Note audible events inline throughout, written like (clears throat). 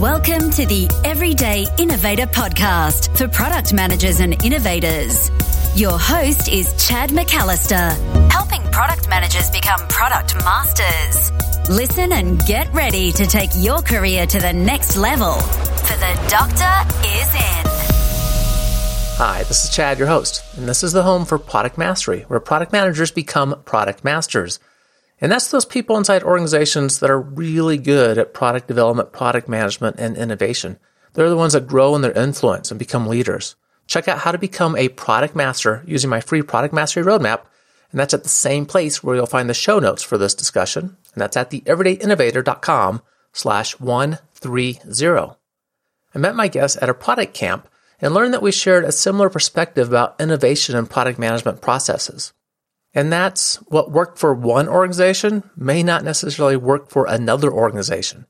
Welcome to the Everyday Innovator podcast for product managers and innovators. Your host is Chad McAllister, helping product managers become product masters. Listen and get ready to take your career to the next level, for the doctor is in. Hi, this is Chad, your host, and this is the home for Product Mastery, where product managers become product masters. And that's those people inside organizations that are really good at product development, product management, and innovation. They're the ones that grow in their influence and become leaders. Check out how to become a product master using my free product mastery roadmap. And that's at the same place where you'll find the show notes for this discussion. And that's at theeverydayinnovator.com slash 130. I met my guest at a product camp and learned that we shared a similar perspective about innovation and product management processes. And that's what worked for one organization may not necessarily work for another organization.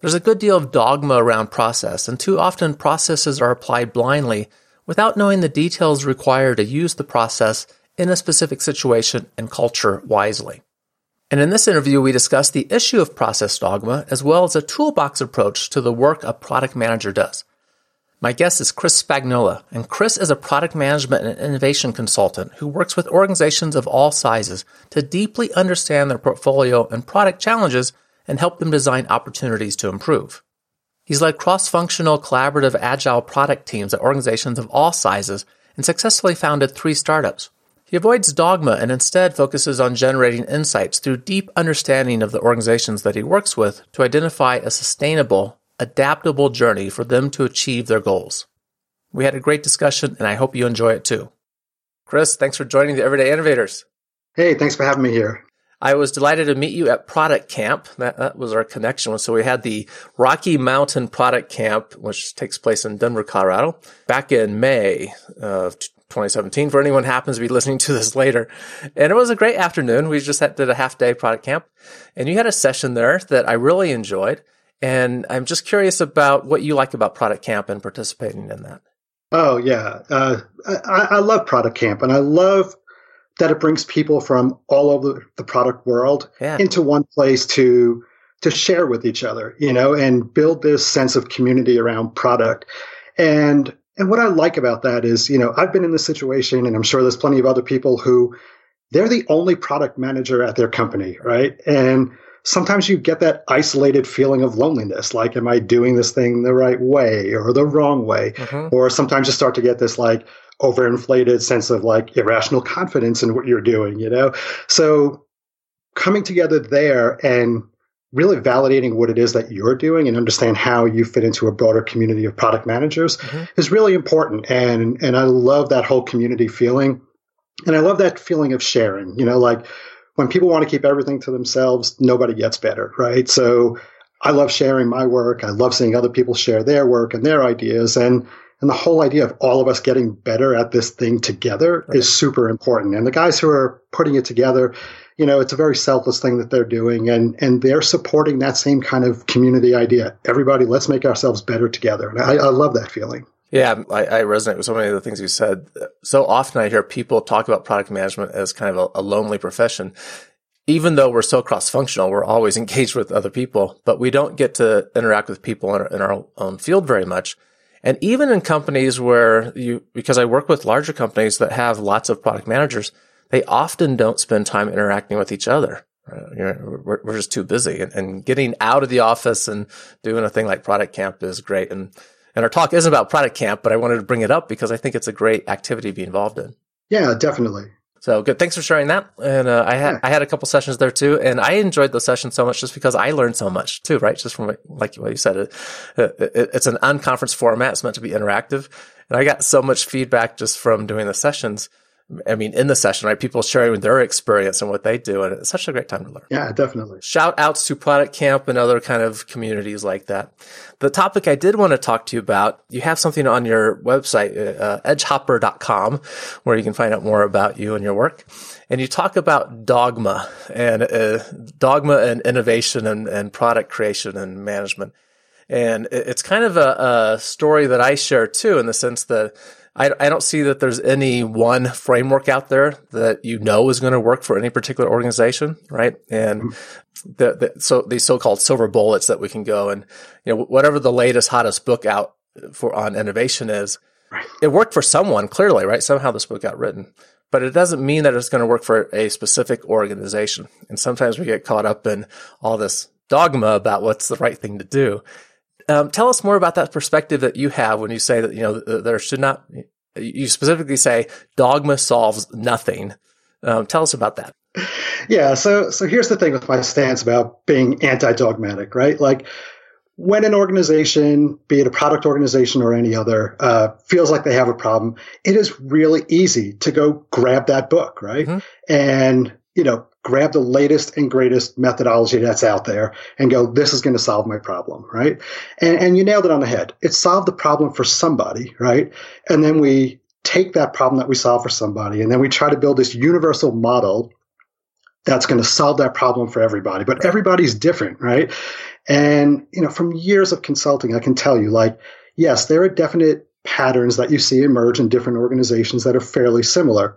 There's a good deal of dogma around process, and too often processes are applied blindly without knowing the details required to use the process in a specific situation and culture wisely. And in this interview, we discuss the issue of process dogma as well as a toolbox approach to the work a product manager does. My guest is Chris Spagnuolo, and Chris is a product management and innovation consultant who works with organizations of all sizes to deeply understand their portfolio and product challenges and help them design opportunities to improve. He's led cross-functional, collaborative, agile product teams at organizations of all sizes and successfully founded three startups. He avoids dogma and instead focuses on generating insights through deep understanding of the organizations that he works with to identify a sustainable adaptable journey for them to achieve their goals. We had a great discussion and I hope you enjoy it too. Chris, thanks for joining the Everyday Innovators. Hey, thanks for having me here. I was delighted to meet you at Product Camp. That, that was our connection. So we had the Rocky Mountain Product Camp, which takes place in Denver, Colorado, back in May of 2017 for anyone happens to be listening to this later. And it was a great afternoon. We just had, did a half day product camp and you had a session there that I really enjoyed. And I'm just curious about what you like about Product Camp and participating in that. Oh, yeah. Uh, I, I, love Product Camp, and I love that it brings people from all over the product world yeah. into one place to to share with each other, you know, and build this sense of community around product. And and what I like about that is, you know, I've been in this situation, and I'm sure there's plenty of other people who they're the only product manager at their company, right? And sometimes you get that isolated feeling of loneliness like am i doing this thing the right way or the wrong way mm-hmm. or sometimes you start to get this like overinflated sense of like irrational confidence in what you're doing you know so coming together there and really validating what it is that you're doing and understand how you fit into a broader community of product managers mm-hmm. is really important and and I love that whole community feeling and I love that feeling of sharing you know like when people want to keep everything to themselves, nobody gets better, right? So I love sharing my work. I love seeing other people share their work and their ideas. And, and the whole idea of all of us getting better at this thing together right. is super important. And the guys who are putting it together, you know, it's a very selfless thing that they're doing and, and they're supporting that same kind of community idea. Everybody, let's make ourselves better together. And I, I love that feeling. Yeah, I, I, resonate with so many of the things you said. So often I hear people talk about product management as kind of a, a lonely profession. Even though we're so cross functional, we're always (laughs) engaged with other people, but we don't get to interact with people in our, in our own field very much. And even in companies where you, because I work with larger companies that have lots of product managers, they often don't spend time interacting with each other. Uh, we're, we're, just too busy and, and getting out of the office and doing a thing like product camp is great. And and our talk isn't about product camp, but I wanted to bring it up because I think it's a great activity to be involved in. Yeah, definitely. So good. Thanks for sharing that. And uh, I had yeah. I had a couple sessions there too, and I enjoyed those sessions so much just because I learned so much too. Right, just from like what you said, it, it, it's an unconference format. It's meant to be interactive, and I got so much feedback just from doing the sessions I mean, in the session, right? People sharing their experience and what they do. And it's such a great time to learn. Yeah, definitely. Shout outs to Product Camp and other kind of communities like that. The topic I did want to talk to you about, you have something on your website, uh, edgehopper.com, where you can find out more about you and your work. And you talk about dogma and uh, dogma and innovation and, and product creation and management. And it's kind of a, a story that I share too, in the sense that I, I don't see that there's any one framework out there that you know is going to work for any particular organization, right? And mm-hmm. the, the, so these so-called silver bullets that we can go and, you know, whatever the latest, hottest book out for on innovation is, right. it worked for someone clearly, right? Somehow this book got written, but it doesn't mean that it's going to work for a specific organization. And sometimes we get caught up in all this dogma about what's the right thing to do. Um, tell us more about that perspective that you have when you say that, you know, there should not, you specifically say dogma solves nothing. Um, tell us about that. Yeah. So, so here's the thing with my stance about being anti-dogmatic, right? Like when an organization, be it a product organization or any other, uh, feels like they have a problem, it is really easy to go grab that book, right? Mm-hmm. And, you know, grab the latest and greatest methodology that's out there and go, this is going to solve my problem, right? And, and you nailed it on the head. It solved the problem for somebody, right? And then we take that problem that we solve for somebody and then we try to build this universal model that's going to solve that problem for everybody. But everybody's different, right? And, you know, from years of consulting, I can tell you, like, yes, there are definite patterns that you see emerge in different organizations that are fairly similar.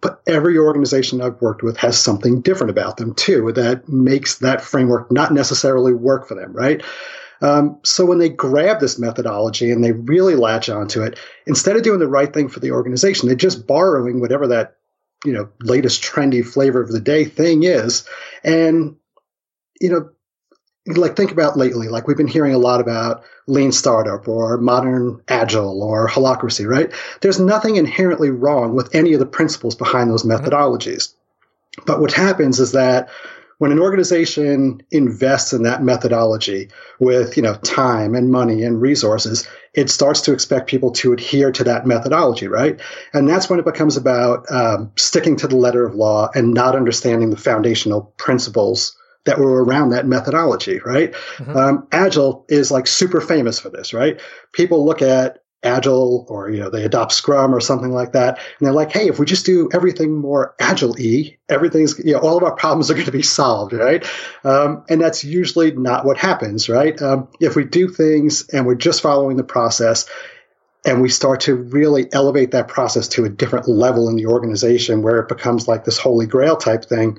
But every organization I've worked with has something different about them too that makes that framework not necessarily work for them, right? Um, so when they grab this methodology and they really latch onto it, instead of doing the right thing for the organization, they're just borrowing whatever that you know latest trendy flavor of the day thing is, and you know like think about lately, like we've been hearing a lot about lean startup or modern agile or holacracy, right? There's nothing inherently wrong with any of the principles behind those mm-hmm. methodologies. But what happens is that when an organization invests in that methodology with, you know, time and money and resources, it starts to expect people to adhere to that methodology, right? And that's when it becomes about um, sticking to the letter of law and not understanding the foundational principles that were around that methodology, right? Mm-hmm. Um, Agile is like super famous for this, right? People look at Agile or, you know, they adopt Scrum or something like that. And they're like, hey, if we just do everything more Agile-y, everything's, you know, all of our problems are going to be solved, right? Um, and that's usually not what happens, right? Um, if we do things and we're just following the process, and we start to really elevate that process to a different level in the organization where it becomes like this holy grail type thing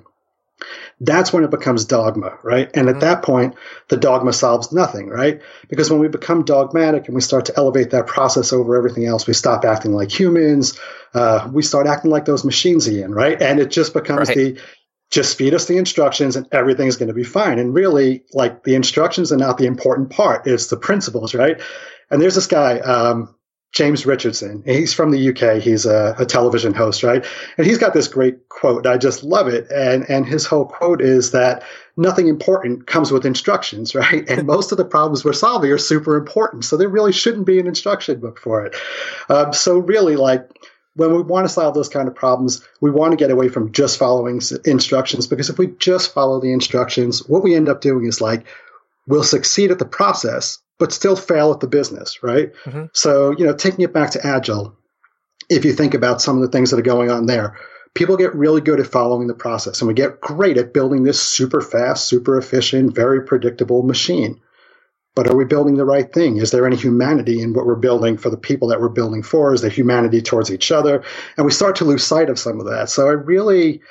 that's when it becomes dogma, right? And mm-hmm. at that point, the dogma solves nothing, right? Because when we become dogmatic and we start to elevate that process over everything else, we stop acting like humans. Uh, we start acting like those machines again, right? And it just becomes right. the just feed us the instructions and everything's going to be fine. And really, like the instructions are not the important part; it's the principles, right? And there's this guy. Um, James Richardson. He's from the UK. He's a, a, television host, right? And he's got this great quote. I just love it. And and his whole quote is that nothing important comes with instructions, (laughs) right? And most of the problems we're solving are super important, so there really shouldn't be an instruction book for it. Um, so really, like when we want to solve those kind of problems, we want to get away from just following instructions because if we just follow the instructions, what we end up doing is like we'll succeed at the process, but still fail at the business, right? Mm-hmm. So, you know, taking it back to Agile, if you think about some of the things that are going on there, people get really good at following the process and we get great at building this super fast, super efficient, very predictable machine. But are we building the right thing? Is there any humanity in what we're building for the people that we're building for? Is there humanity towards each other? And we start to lose sight of some of that. So I really,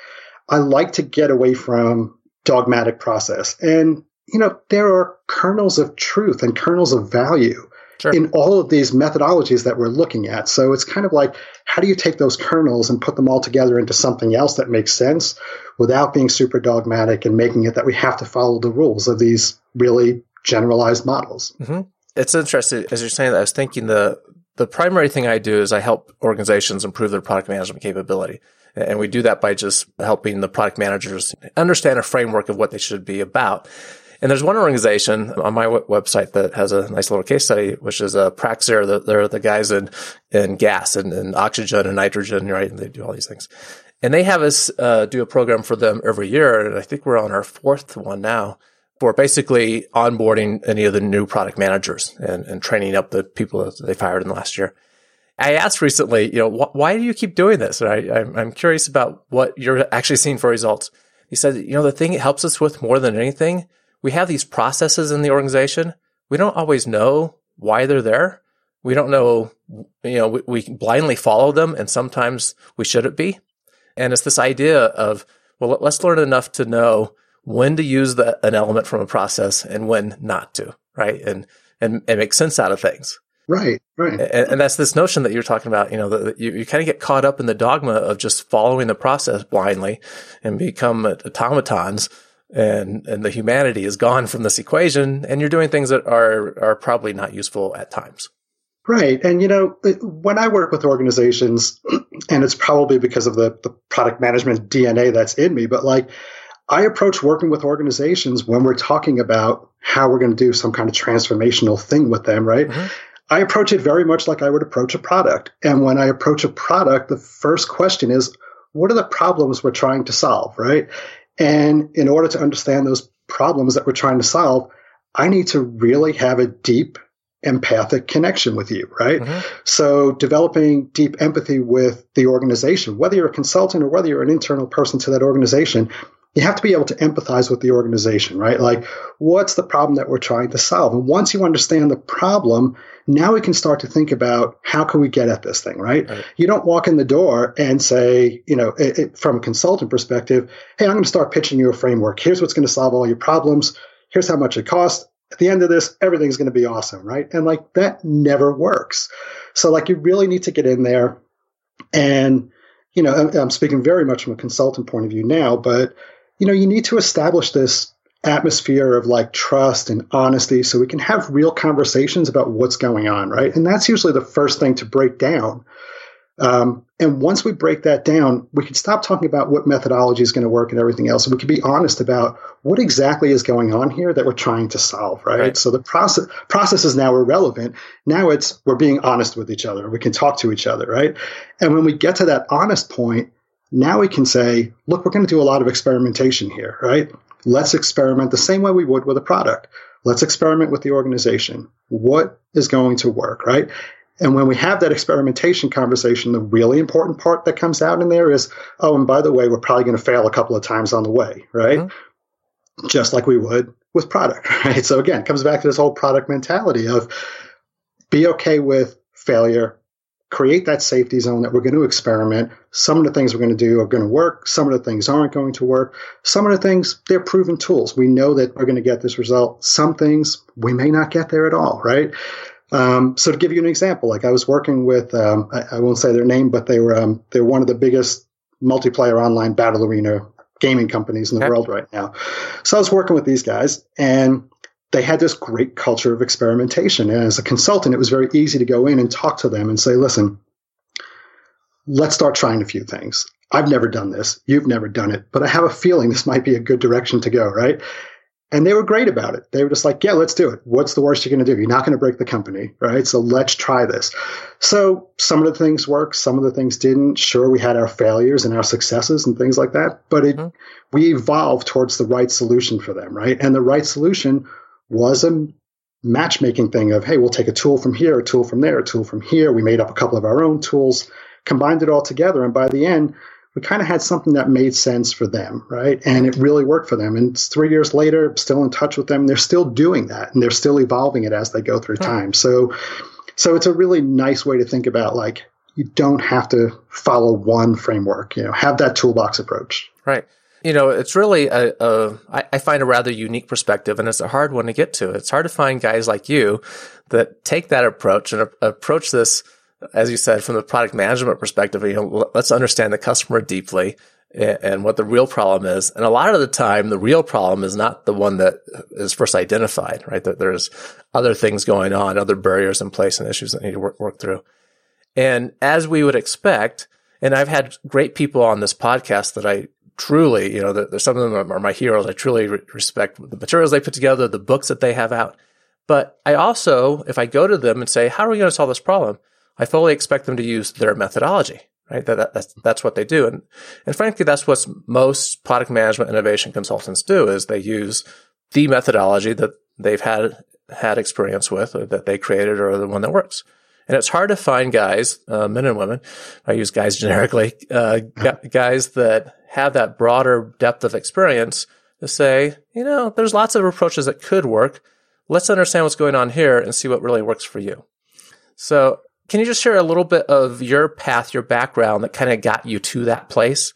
I like to get away from dogmatic process. And you know, there are kernels of truth and kernels of value sure. in all of these methodologies that we're looking at. So it's kind of like, how do you take those kernels and put them all together into something else that makes sense without being super dogmatic and making it that we have to follow the rules of these really generalized models? Mm-hmm. It's interesting as you're saying that. I was thinking the the primary thing I do is I help organizations improve their product management capability. And we do that by just helping the product managers understand a framework of what they should be about. And there's one organization on my w- website that has a nice little case study, which is a Praxair. They're the guys in, in gas and, and oxygen and nitrogen, right? And they do all these things. And they have us uh, do a program for them every year. And I think we're on our fourth one now for basically onboarding any of the new product managers and, and training up the people that they fired in the last year. I asked recently, you know, wh- why do you keep doing this? I, I'm curious about what you're actually seeing for results. He said, you know, the thing it helps us with more than anything we have these processes in the organization. We don't always know why they're there. We don't know, you know, we, we blindly follow them and sometimes we shouldn't be. And it's this idea of, well, let's learn enough to know when to use the, an element from a process and when not to, right? And, and, and make sense out of things. Right, right. And, and, that's this notion that you're talking about, you know, that you, you kind of get caught up in the dogma of just following the process blindly and become automatons and, and the humanity is gone from this equation and you're doing things that are, are probably not useful at times. Right. And, you know, when I work with organizations, (clears throat) and it's probably because of the, the product management DNA that's in me, but like I approach working with organizations when we're talking about how we're going to do some kind of transformational thing with them, right? Mm-hmm. I approach it very much like I would approach a product. And when I approach a product, the first question is, what are the problems we're trying to solve, right? And in order to understand those problems that we're trying to solve, I need to really have a deep empathic connection with you, right? Mm-hmm. So developing deep empathy with the organization, whether you're a consultant or whether you're an internal person to that organization, you have to be able to empathize with the organization, right? Like, what's the problem that we're trying to solve? And once you understand the problem, now we can start to think about how can we get at this thing, right? right. You don't walk in the door and say, you know, it, it, from a consultant perspective, hey, I'm going to start pitching you a framework. Here's what's going to solve all your problems. Here's how much it costs. At the end of this, everything's going to be awesome, right? And like that never works. So like you really need to get in there and, you know, I'm speaking very much from a consultant point of view now, but you know, you need to establish this atmosphere of like trust and honesty so we can have real conversations about what's going on, right? And that's usually the first thing to break down. Um, and once we break that down, we can stop talking about what methodology is going to work and everything else. And we can be honest about what exactly is going on here that we're trying to solve, right? right? So the process process is now irrelevant. Now it's we're being honest with each other. We can talk to each other, right? And when we get to that honest point, now we can say, look, we're going to do a lot of experimentation here, right? Let's experiment the same way we would with a product. Let's experiment with the organization. What is going to work, right? And when we have that experimentation conversation, the really important part that comes out in there is, oh, and by the way, we're probably going to fail a couple of times on the way, right? Mm-hmm. Just like we would with product, (laughs) right? So again, it comes back to this whole product mentality of be okay with failure, create that safety zone that we're going to experiment. Some of the things we're going to do are going to work. Some of the things aren't going to work. Some of the things, they're proven tools. We know that we're going to get this result. Some things we may not get there at all, right? Um, so to give you an example, like I was working with, um, I, I, won't say their name, but they were, um, they're one of the biggest multiplayer online battle arena gaming companies in the okay. world right now. So I was working with these guys and they had this great culture of experimentation. And as a consultant, it was very easy to go in and talk to them and say, listen, let's start trying a few things. I've never done this. You've never done it, but I have a feeling this might be a good direction to go, right? And they were great about it. They were just like, yeah, let's do it. What's the worst you're going to do? You're not going to break the company, right? So let's try this. So some of the things worked, some of the things didn't. Sure, we had our failures and our successes and things like that, but it, mm-hmm. we evolved towards the right solution for them, right? And the right solution was a matchmaking thing of, hey, we'll take a tool from here, a tool from there, a tool from here. We made up a couple of our own tools, combined it all together. And by the end, we kind of had something that made sense for them, right? And it really worked for them. And three years later, still in touch with them. They're still doing that and they're still evolving it as they go through time. So, so it's a really nice way to think about like, you don't have to follow one framework, you know, have that toolbox approach. Right. You know, it's really a, a I, I find a rather unique perspective, and it's a hard one to get to. It's hard to find guys like you that take that approach and a, approach this, as you said, from the product management perspective. You know, let's understand the customer deeply and, and what the real problem is. And a lot of the time, the real problem is not the one that is first identified, right? That there's other things going on, other barriers in place, and issues that need to work, work through. And as we would expect, and I've had great people on this podcast that I truly, you know, some of them are my heroes. I truly re- respect the materials they put together, the books that they have out. But I also, if I go to them and say, how are we going to solve this problem? I fully expect them to use their methodology, right? That, that, that's, that's what they do. And, and frankly, that's what most product management innovation consultants do is they use the methodology that they've had, had experience with or that they created or the one that works. And it's hard to find guys, uh, men and women. I use guys generically, uh, guys that have that broader depth of experience to say, you know, there's lots of approaches that could work. Let's understand what's going on here and see what really works for you. So can you just share a little bit of your path, your background that kind of got you to that place?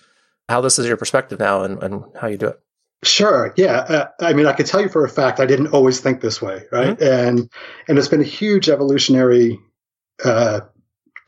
How this is your perspective now and, and how you do it? Sure. Yeah. Uh, I mean, I could tell you for a fact I didn't always think this way, right? Mm-hmm. And and it's been a huge evolutionary uh,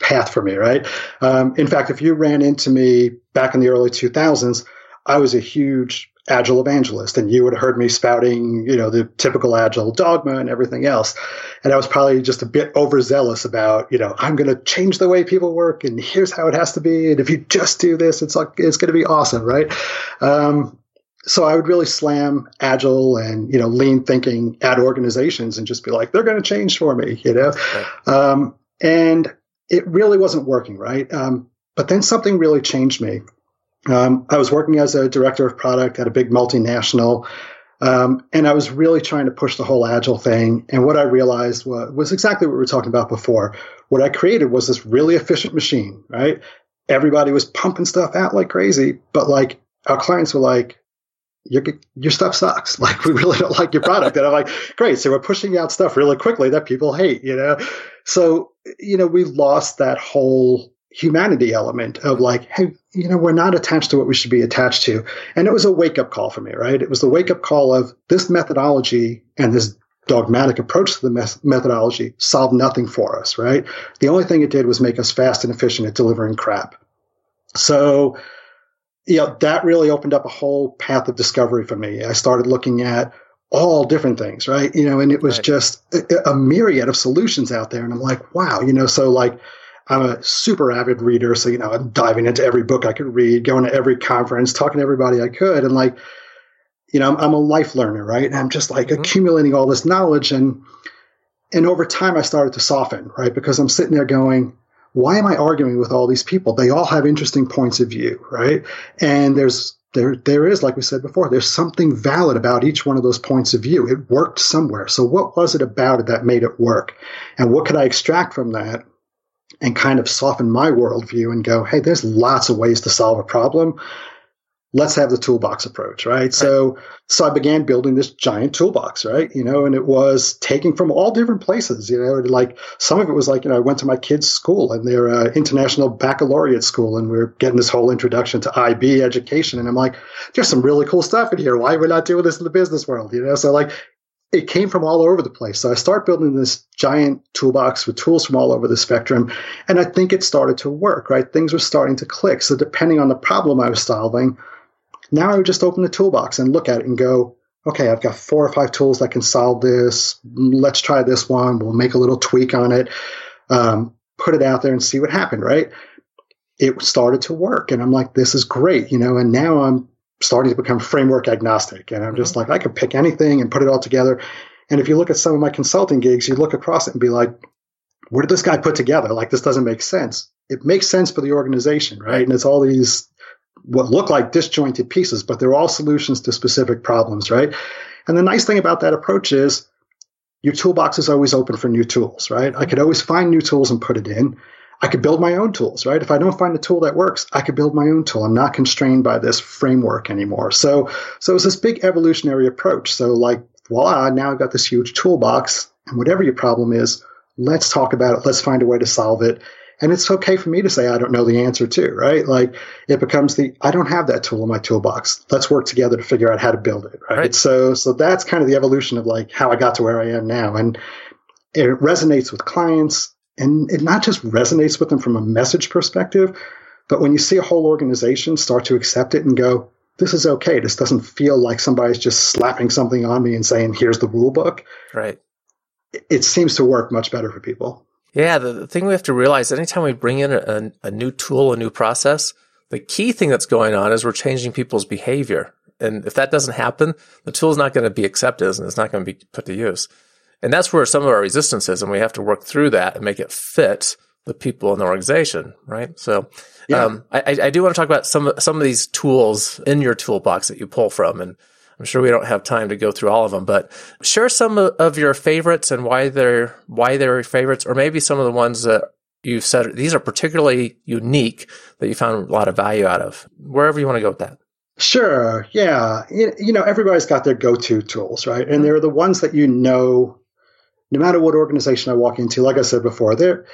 path for me, right? Um, in fact, if you ran into me back in the early 2000s, I was a huge agile evangelist and you would have heard me spouting you know the typical agile dogma and everything else and i was probably just a bit overzealous about you know i'm going to change the way people work and here's how it has to be and if you just do this it's like it's going to be awesome right um, so i would really slam agile and you know lean thinking at organizations and just be like they're going to change for me you know right. um, and it really wasn't working right um, but then something really changed me um, I was working as a director of product at a big multinational, um, and I was really trying to push the whole agile thing. And what I realized was, was exactly what we were talking about before. What I created was this really efficient machine, right? Everybody was pumping stuff out like crazy, but like our clients were like, your, your stuff sucks. (laughs) Like, we really don't like your product. And I'm like, great. So we're pushing out stuff really quickly that people hate, you know? So, you know, we lost that whole humanity element of like, hey, you know, we're not attached to what we should be attached to. And it was a wake up call for me, right? It was the wake up call of this methodology and this dogmatic approach to the methodology solved nothing for us, right? The only thing it did was make us fast and efficient at delivering crap. So, you know, that really opened up a whole path of discovery for me. I started looking at all different things, right? You know, and it was right. just a, a myriad of solutions out there. And I'm like, wow, you know, so like, I'm a super avid reader, so you know, I'm diving into every book I could read, going to every conference, talking to everybody I could, and like, you know, I'm, I'm a life learner, right? And I'm just like mm-hmm. accumulating all this knowledge, and and over time, I started to soften, right? Because I'm sitting there going, why am I arguing with all these people? They all have interesting points of view, right? And there's there there is, like we said before, there's something valid about each one of those points of view. It worked somewhere. So what was it about it that made it work? And what could I extract from that and kind of soften my worldview and go, hey, there's lots of ways to solve a problem. Let's have the toolbox approach, right? right? So, so I began building this giant toolbox, right? You know, and it was taking from all different places, you know, like some of it was like, you know, I went to my kids' school and their uh, international baccalaureate school, and we are getting this whole introduction to IB education, and I'm like, there's some really cool stuff in here. Why are we not doing this in the business world? You know, so like it came from all over the place. So I start building this giant toolbox with tools from all over the spectrum. And I think it started to work, right? Things were starting to click. So depending on the problem I was solving, now I would just open the toolbox and look at it and go, okay, I've got four or five tools that can solve this. Let's try this one. We'll make a little tweak on it, um, put it out there and see what happened, right? It started to work. And I'm like, this is great, you know, and now I'm starting to become framework agnostic. And I'm just mm-hmm. like, I could pick anything and put it all together. And if you look at some of my consulting gigs, you look across it and be like, what did this guy put together? Like, this doesn't make sense. It makes sense for the organization, right? And it's all these what look like disjointed pieces, but they're all solutions to specific problems, right? And the nice thing about that approach is your toolbox is always open for new tools, right? I could always find new tools and put it in. I could build my own tools, right? If I don't find a tool that works, I could build my own tool. I'm not constrained by this framework anymore. So, so it's this big evolutionary approach. So like, voila, now I've got this huge toolbox and whatever your problem is, let's talk about it. Let's find a way to solve it. And it's okay for me to say I don't know the answer too, right? Like it becomes the I don't have that tool in my toolbox. Let's work together to figure out how to build it, right? right. So so that's kind of the evolution of like how I got to where I am now. And it resonates with clients and it not just resonates with them from a message perspective, but when you see a whole organization start to accept it and go, this is okay. This doesn't feel like somebody's just slapping something on me and saying, here's the rule book. Right. It seems to work much better for people. Yeah. The, the thing we have to realize anytime we bring in a, a new tool, a new process, the key thing that's going on is we're changing people's behavior. And if that doesn't happen, the tool is not going to be accepted and it's not going to be put to use. And that's where some of our resistance is, and we have to work through that and make it fit the people in the organization, right? So, yeah. um, I, I, do want to talk about some some of these tools in your toolbox that you pull from, and I'm sure we don't have time to go through all of them, but share some of your favorites and why they're why they're favorites, or maybe some of the ones that you've said these are particularly unique that you found a lot of value out of. Wherever you want to go with that. Sure. Yeah. You, you know, everybody's got their go-to tools, right? And mm-hmm. they're the ones that you know no matter what organization I walk into, like I said before, there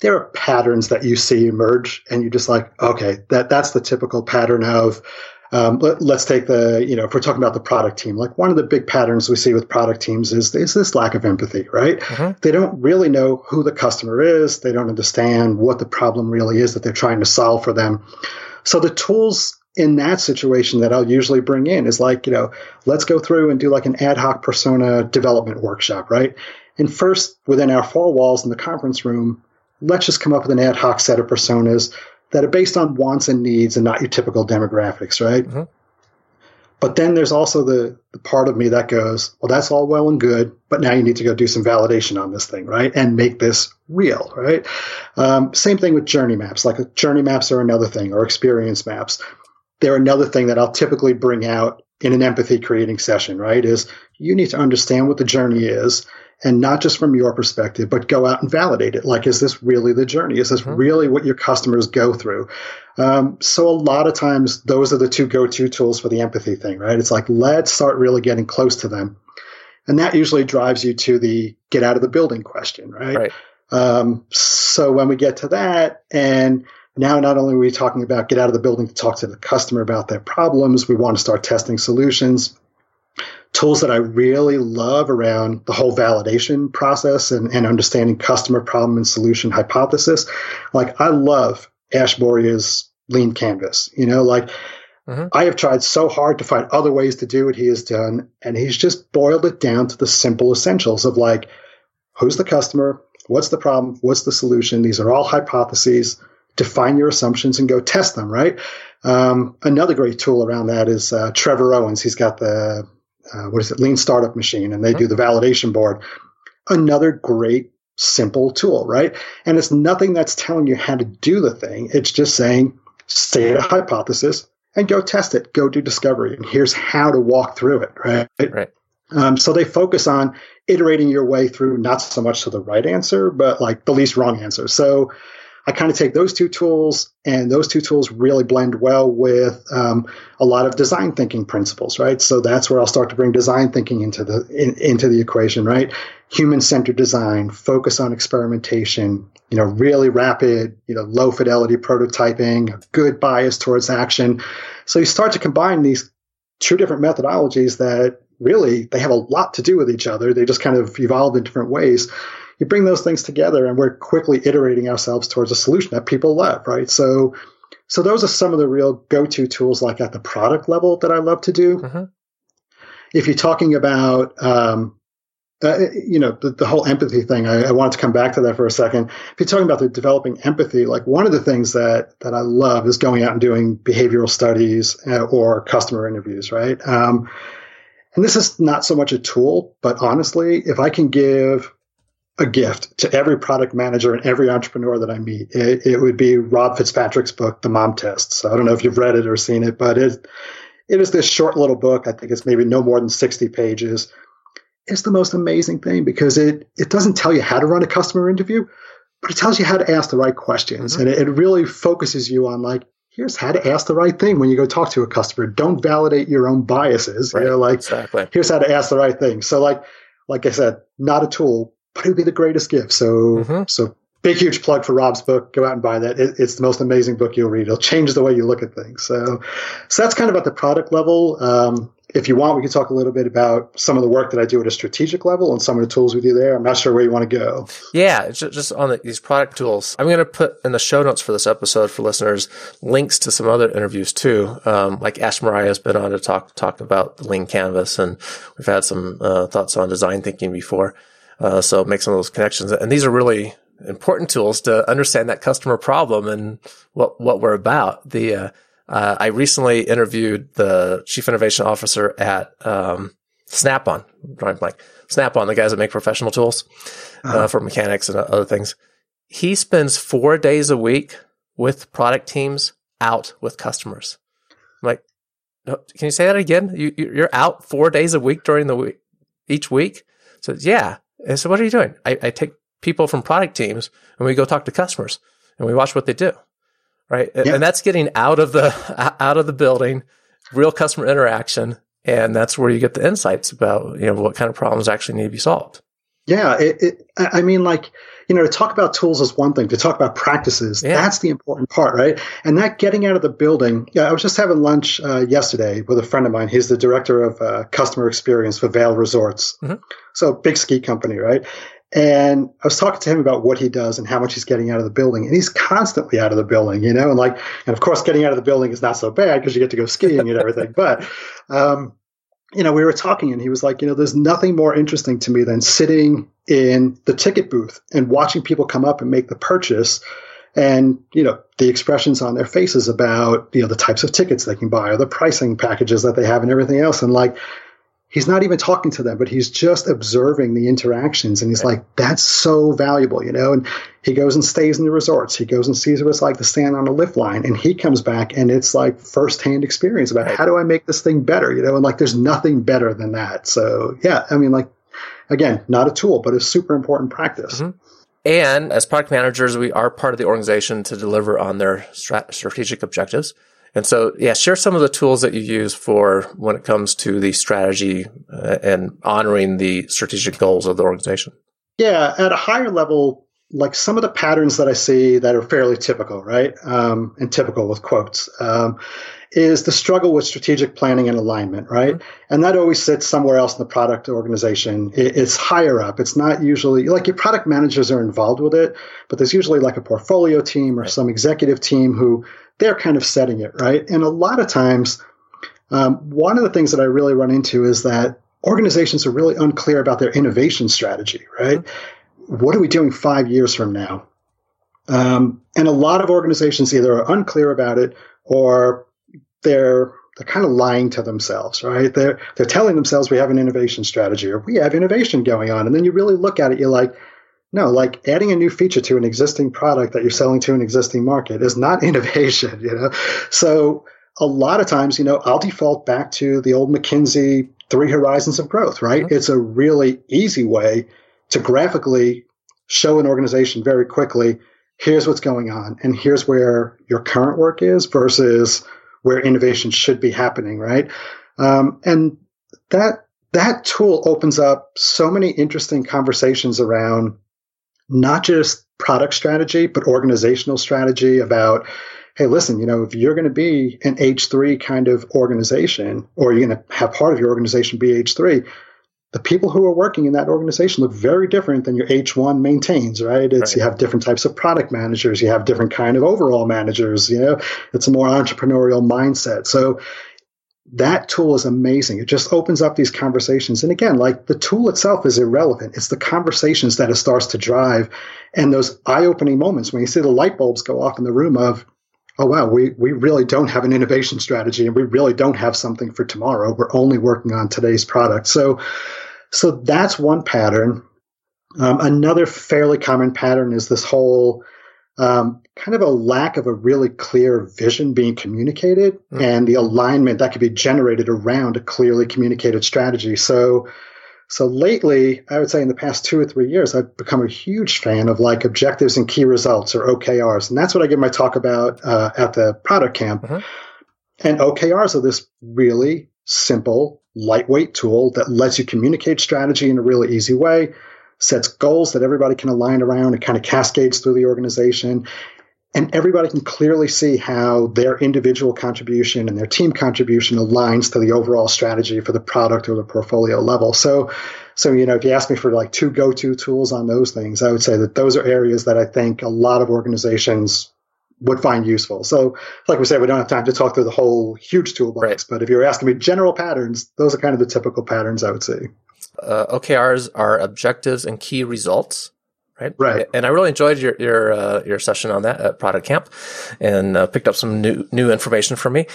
there are patterns that you see emerge, and you're just like, okay, that that's the typical pattern of um, let, us take the, you know, if we're talking about the product team, like one of the big patterns we see with product teams is, is this lack of empathy, right? Mm-hmm. They don't really know who the customer is. They don't understand what the problem really is that they're trying to solve for them. So the tools in that situation that I'll usually bring in is like, you know, let's go through and do like an ad hoc persona development workshop, right? And first, within our four walls in the conference room, let's just come up with an ad hoc set of personas that are based on wants and needs and not your typical demographics, right? Mm-hmm. But then there's also the, the part of me that goes, well, that's all well and good, but now you need to go do some validation on this thing, right? And make this real, right? Um, same thing with journey maps. Like journey maps are another thing, or experience maps. They're another thing that I'll typically bring out in an empathy creating session, right? Is you need to understand what the journey is and not just from your perspective, but go out and validate it. Like, is this really the journey? Is this mm-hmm. really what your customers go through? Um, so a lot of times those are the two go-to tools for the empathy thing, right? It's like, let's start really getting close to them. And that usually drives you to the get out of the building question, right? right. Um, so when we get to that and now not only are we talking about get out of the building to talk to the customer about their problems, we want to start testing solutions tools that I really love around the whole validation process and, and understanding customer problem and solution hypothesis. Like I love Ash Maurya's lean canvas, you know, like mm-hmm. I have tried so hard to find other ways to do what he has done. And he's just boiled it down to the simple essentials of like, who's the customer? What's the problem? What's the solution? These are all hypotheses. Define your assumptions and go test them, right? Um, another great tool around that is uh, Trevor Owens. He's got the uh, what is it, Lean Startup Machine, and they mm-hmm. do the validation board. Another great, simple tool, right? And it's nothing that's telling you how to do the thing. It's just saying, state a hypothesis and go test it, go do discovery, and here's how to walk through it, right? Right. Um, so they focus on iterating your way through not so much to the right answer, but like the least wrong answer. So I kind of take those two tools, and those two tools really blend well with um, a lot of design thinking principles, right? So that's where I'll start to bring design thinking into the in, into the equation, right? Human centered design, focus on experimentation, you know, really rapid, you know, low fidelity prototyping, good bias towards action. So you start to combine these two different methodologies that really they have a lot to do with each other. They just kind of evolved in different ways you bring those things together and we're quickly iterating ourselves towards a solution that people love, right? So, so those are some of the real go-to tools like at the product level that I love to do. Mm-hmm. If you're talking about, um, uh, you know, the, the, whole empathy thing, I, I wanted to come back to that for a second. If you're talking about the developing empathy, like one of the things that, that I love is going out and doing behavioral studies uh, or customer interviews, right? Um, and this is not so much a tool, but honestly, if I can give a gift to every product manager and every entrepreneur that I meet. It, it, would be Rob Fitzpatrick's book, The Mom Test. So I don't know if you've read it or seen it, but it, it is this short little book. I think it's maybe no more than 60 pages. It's the most amazing thing because it, it doesn't tell you how to run a customer interview, but it tells you how to ask the right questions. Mm-hmm. And it, it really focuses you on like, here's how to ask the right thing when you go talk to a customer. Don't validate your own biases. Right. You know, like exactly. here's how to ask the right thing. So like, like I said, not a tool, but it would be the greatest gift. So, mm-hmm. so big, huge plug for Rob's book. Go out and buy that. It, it's the most amazing book you'll read. It'll change the way you look at things. So, so that's kind of at the product level. Um, if you want, we can talk a little bit about some of the work that I do at a strategic level and some of the tools we do there. I'm not sure where you want to go. Yeah, just on the, these product tools. I'm going to put in the show notes for this episode for listeners links to some other interviews too. Um, like Ash Maurya has been on to talk talk about the Lean Canvas, and we've had some uh, thoughts on design thinking before. Uh, so make some of those connections. And these are really important tools to understand that customer problem and what, what we're about. The, uh, uh, I recently interviewed the chief innovation officer at, um, Snap-on, drawing blank. Snap-on, the guys that make professional tools, uh, uh-huh. for mechanics and other things. He spends four days a week with product teams out with customers. I'm like, can you say that again? You, you're out four days a week during the week, each week? So yeah, and so what are you doing? I, I take people from product teams and we go talk to customers and we watch what they do. Right. Yeah. And that's getting out of the, (laughs) out of the building, real customer interaction. And that's where you get the insights about, you know, what kind of problems actually need to be solved. Yeah. It, it, I mean, like, you know, to talk about tools is one thing. To talk about practices, yeah. that's the important part, right? And that getting out of the building. Yeah, I was just having lunch uh, yesterday with a friend of mine. He's the director of uh, customer experience for Vail Resorts, mm-hmm. so big ski company, right? And I was talking to him about what he does and how much he's getting out of the building. And he's constantly out of the building, you know, and like, and of course, getting out of the building is not so bad because you get to go skiing and everything. but, um, you know, we were talking and he was like, you know, there's nothing more interesting to me than sitting in the ticket booth and watching people come up and make the purchase and, you know, the expressions on their faces about, you know, the types of tickets they can buy or the pricing packages that they have and everything else. And like, he's not even talking to them, but he's just observing the interactions. And he's right. like, that's so valuable, you know? And he goes and stays in the resorts. He goes and sees what it's like to stand on a lift line. And he comes back and it's like firsthand experience about right. how do I make this thing better, you know? And like, there's nothing better than that. So yeah, I mean, like, again, not a tool, but a super important practice. Mm-hmm. And as product managers, we are part of the organization to deliver on their strat- strategic objectives. And so, yeah, share some of the tools that you use for when it comes to the strategy uh, and honoring the strategic goals of the organization. Yeah, at a higher level, like some of the patterns that I see that are fairly typical, right? Um, and typical with quotes, um, is the struggle with strategic planning and alignment, right? Mm-hmm. And that always sits somewhere else in the product organization. It, it's higher up. It's not usually like your product managers are involved with it, but there's usually like a portfolio team or some executive team who they're kind of setting it, right? And a lot of times, um, one of the things that I really run into is that organizations are really unclear about their innovation strategy, right? Mm-hmm. What are we doing five years from now? Um, and a lot of organizations either are unclear about it or they're they're kind of lying to themselves, right? They're they're telling themselves we have an innovation strategy or we have innovation going on, and then you really look at it, you're like, no, like adding a new feature to an existing product that you're selling to an existing market is not (laughs) innovation, you know? So a lot of times, you know, I'll default back to the old McKinsey three horizons of growth, right? Mm-hmm. It's a really easy way to graphically show an organization very quickly here's what's going on and here's where your current work is versus where innovation should be happening, right? Um, and that that tool opens up so many interesting conversations around not just product strategy, but organizational strategy about, hey, listen, you know, if you're going to be an H3 kind of organization, or you're going to have part of your organization be H3, the people who are working in that organization look very different than your H1 maintains, right? It's right. you have different types of product managers, you have different kind of overall managers, you know, it's a more entrepreneurial mindset. So that tool is amazing. It just opens up these conversations. And again, like the tool itself is irrelevant. It's the conversations that it starts to drive and those eye opening moments when you see the light bulbs go off in the room of, oh, wow, we, we really don't have an innovation strategy and we really don't have something for tomorrow. We're only working on today's product. So, so that's one pattern. Um, another fairly common pattern is this whole um, kind of a lack of a really clear vision being communicated mm-hmm. and the alignment that could be generated around a clearly communicated strategy. So, so lately, I would say in the past two or three years, I've become a huge fan of like objectives and key results or OKRs. And that's what I give my talk about uh, at the product camp. Mm-hmm. And OKRs are this really simple, lightweight tool that lets you communicate strategy in a really easy way sets goals that everybody can align around. It kind of cascades through the organization. And everybody can clearly see how their individual contribution and their team contribution aligns to the overall strategy for the product or the portfolio level. So, so you know, if you ask me for like two go-to tools on those things, I would say that those are areas that I think a lot of organizations would find useful. So, like we said, we don't have time to talk through the whole huge toolbox, right. but if you're asking me general patterns, those are kind of the typical patterns I would see uh, OKRs are objectives and key results, right? Right. And I really enjoyed your your uh, your session on that at Product Camp, and uh, picked up some new new information from me.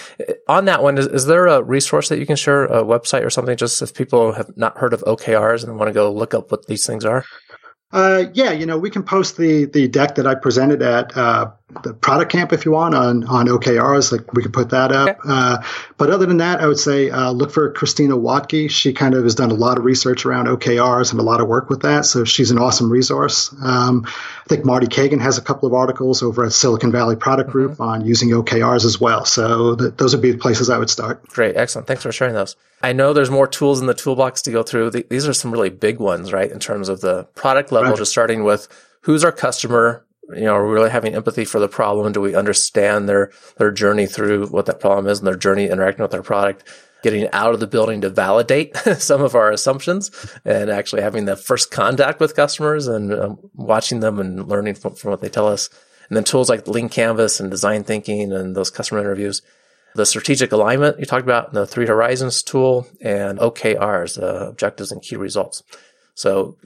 On that one, is, is there a resource that you can share, a website or something, just if people have not heard of OKRs and want to go look up what these things are? Uh, yeah, you know, we can post the the deck that I presented at uh, the product camp if you want on on OKRs. Like we could put that up. Okay. Uh, but other than that, I would say uh, look for Christina Wodtke. She kind of has done a lot of research around OKRs and a lot of work with that. So she's an awesome resource. Um, I think Marty Cagan has a couple of articles over at Silicon Valley Product mm-hmm. Group on using OKRs as well. So th- those would be the places I would start. Great, excellent. Thanks for sharing those. I know there's more tools in the toolbox to go through. These are some really big ones, right? In terms of the product level, right. just starting with who's our customer? You know, are we really having empathy for the problem? Do we understand their, their journey through what that problem is and their journey interacting with our product? Getting out of the building to validate (laughs) some of our assumptions and actually having the first contact with customers and um, watching them and learning from, from what they tell us. And then tools like Lean Canvas and design thinking and those customer interviews the strategic alignment you talked about, the three horizons tool, and OKRs, uh, objectives and key results. So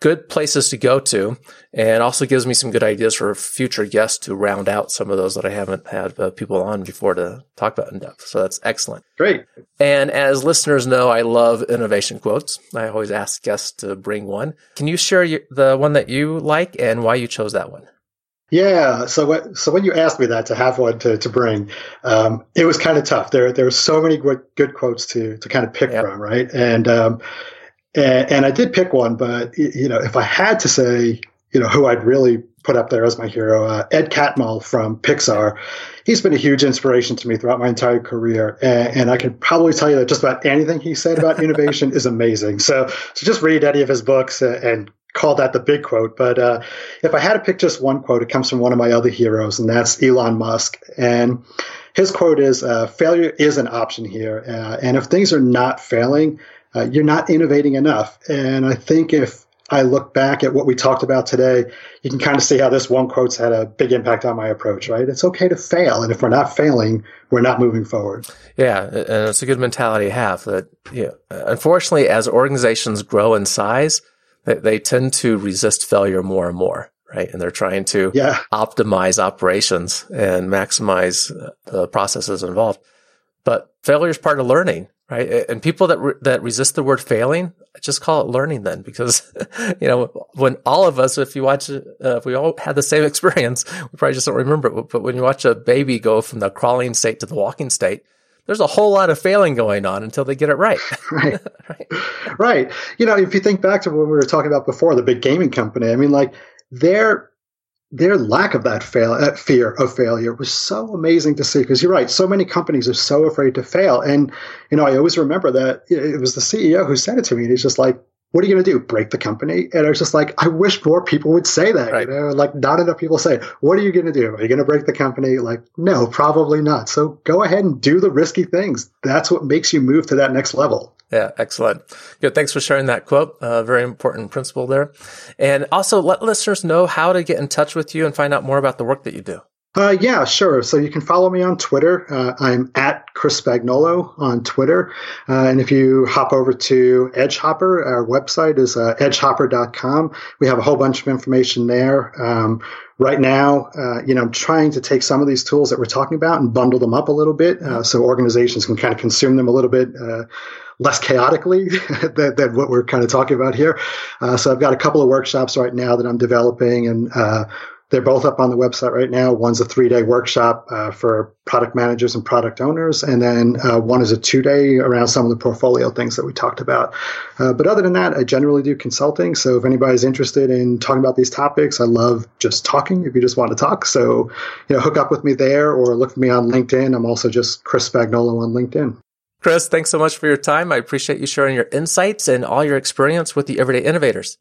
good places to go to and also gives me some good ideas for future guests to round out some of those that I haven't had uh, people on before to talk about in depth. So that's excellent. Great. And as listeners know, I love innovation quotes. I always ask guests to bring one. Can you share your, the one that you like and why you chose that one? Yeah. So what, so when you asked me that to have one to, to bring, um, it was kind of tough. There there were so many good, good quotes to to kind of pick yep. from, right? And, um, and and I did pick one, but you know, if I had to say, you know, who I'd really put up there as my hero, uh, Ed Catmull from Pixar. He's been a huge inspiration to me throughout my entire career, and, and I can probably tell you that just about anything he said about innovation is amazing. So, so just read any of his books and call that the big quote. But uh, if I had to pick just one quote, it comes from one of my other heroes, and that's Elon Musk. And his quote is uh, Failure is an option here. Uh, and if things are not failing, uh, you're not innovating enough. And I think if I look back at what we talked about today, you can kind of see how this one quote's had a big impact on my approach, right? It's okay to fail. And if we're not failing, we're not moving forward. Yeah. And it's a good mentality to have that, yeah. Unfortunately, as organizations grow in size, they, they tend to resist failure more and more, right? And they're trying to yeah. optimize operations and maximize uh, the processes involved. But failure is part of learning, right? And people that re- that resist the word failing, just call it learning then, because (laughs) you know when all of us, if you watch, uh, if we all had the same (laughs) experience, we probably just don't remember it. But when you watch a baby go from the crawling state to the walking state, there's a whole lot of failing going on until they get it right. (laughs) right. right. Right. You know, if you think back to what we were talking about before, the big gaming company, I mean, like their their lack of that fail, that fear of failure was so amazing to see. Because you're right, so many companies are so afraid to fail, and you know, I always remember that it was the CEO who said it to me. And he's just like, what are you going to do? Break the company? And I was just like, I wish more people would say that. Right. You know, like not enough people say, what are you going to do? Are you going to break the company? Like, no, probably not. So go ahead and do the risky things. That's what makes you move to that next level. Yeah, excellent. Good. Thanks for sharing that quote. Uh, very important principle there. And also let listeners know how to get in touch with you and find out more about the work that you do. Uh, yeah, sure. So you can follow me on Twitter. Uh, I'm at Chris Spagnuolo on Twitter. Uh, and if you hop over to Edgehopper, our website is uh, edgehopper.com. We have a whole bunch of information there. Um, right now, uh, you know, I'm trying to take some of these tools that we're talking about and bundle them up a little bit uh, so organizations can kind of consume them a little bit less chaotically (laughs) than, than, what we're kind of talking about here. Uh, so I've got a couple of workshops right now that I'm developing, and uh, they're both up on the website right now. One's a three day workshop uh, for product managers and product owners, and then uh, one is a two day around some of the portfolio things that we talked about. Uh, but other than that, I generally do consulting. So if anybody's interested in talking about these topics, I love just talking. If you just want to talk, so you know, hook up with me there or look for me on LinkedIn. I'm also just Chris Spagnuolo on LinkedIn. Chris, thanks so much for your time. I appreciate you sharing your insights and all your experience with the Everyday Innovators.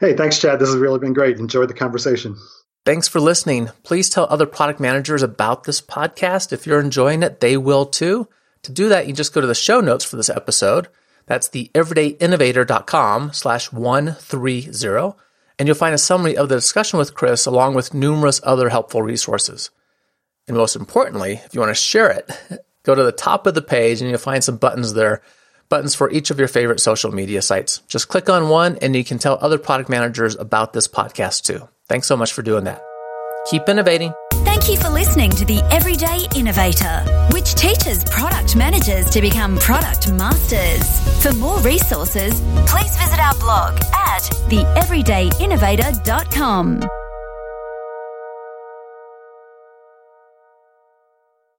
Hey, thanks, Chad. This has really been great. Enjoyed the conversation. Thanks for listening. Please tell other product managers about this podcast. If you're enjoying it, they will too. To do that, you just go to the show notes for this episode. That's the everydayinnovator.com slash 130. And you'll find a summary of the discussion with Chris along with numerous other helpful resources. And most importantly, if you want to share it, (laughs) go to the top of the page and you'll find some buttons there buttons for each of your favorite social media sites. Just click on one and you can tell other product managers about this podcast too. Thanks so much for doing that. Keep innovating. Thank you for listening to The Everyday Innovator, which teaches product managers to become product masters. For more resources, please visit our blog at theeverydayinnovator.com.